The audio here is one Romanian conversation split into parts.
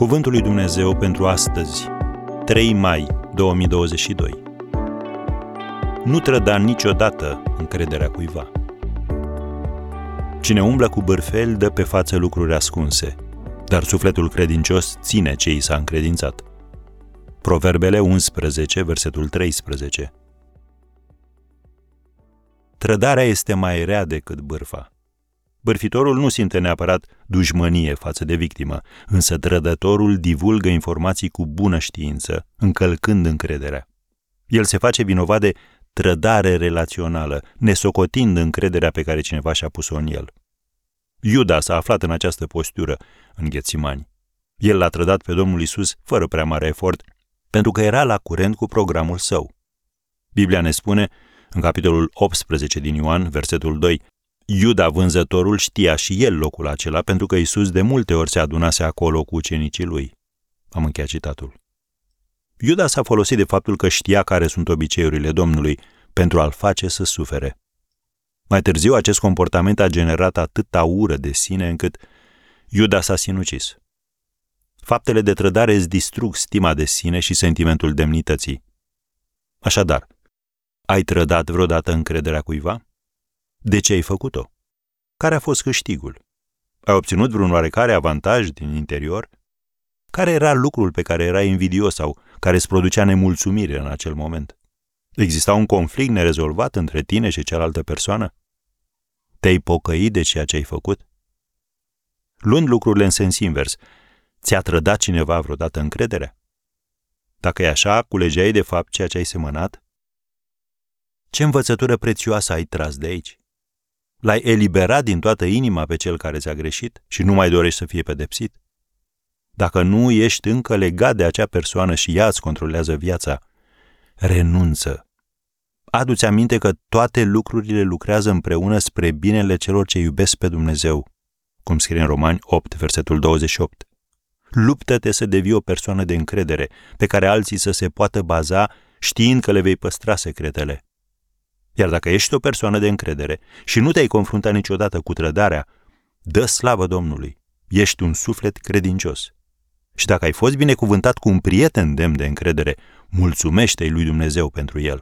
Cuvântul lui Dumnezeu pentru astăzi, 3 mai 2022. Nu trăda niciodată încrederea cuiva. Cine umblă cu bârfel dă pe față lucruri ascunse, dar sufletul credincios ține ce i s-a încredințat. Proverbele 11, versetul 13. Trădarea este mai rea decât bârfa. Bârfitorul nu simte neapărat dușmănie față de victimă, însă trădătorul divulgă informații cu bună știință, încălcând încrederea. El se face vinovat de trădare relațională, nesocotind încrederea pe care cineva și-a pus-o în el. Iuda s-a aflat în această postură în Ghețimani. El l-a trădat pe Domnul Isus fără prea mare efort, pentru că era la curent cu programul său. Biblia ne spune, în capitolul 18 din Ioan, versetul 2, Iuda vânzătorul știa și el locul acela pentru că Isus de multe ori se adunase acolo cu ucenicii lui. Am încheiat citatul. Iuda s-a folosit de faptul că știa care sunt obiceiurile Domnului pentru a-l face să sufere. Mai târziu, acest comportament a generat atâta ură de sine încât Iuda s-a sinucis. Faptele de trădare îți distrug stima de sine și sentimentul demnității. Așadar, ai trădat vreodată încrederea cuiva? De ce ai făcut-o? Care a fost câștigul? Ai obținut vreun oarecare avantaj din interior? Care era lucrul pe care erai invidios sau care îți producea nemulțumire în acel moment? Exista un conflict nerezolvat între tine și cealaltă persoană? Te-ai pocăit de ceea ce ai făcut? Luând lucrurile în sens invers, ți-a trădat cineva vreodată încrederea? Dacă e așa, culegeai de fapt ceea ce ai semănat? Ce învățătură prețioasă ai tras de aici? L-ai eliberat din toată inima pe cel care ți-a greșit și nu mai dorești să fie pedepsit? Dacă nu ești încă legat de acea persoană și ea îți controlează viața, renunță. Adu-ți aminte că toate lucrurile lucrează împreună spre binele celor ce iubesc pe Dumnezeu, cum scrie în Romani 8, versetul 28. Luptă-te să devii o persoană de încredere, pe care alții să se poată baza știind că le vei păstra secretele. Iar dacă ești o persoană de încredere și nu te-ai confruntat niciodată cu trădarea, dă slavă Domnului. Ești un suflet credincios. Și dacă ai fost binecuvântat cu un prieten demn de încredere, mulțumește-i lui Dumnezeu pentru el.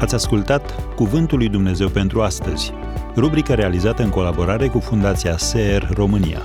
Ați ascultat Cuvântul lui Dumnezeu pentru astăzi, rubrica realizată în colaborare cu Fundația SER România.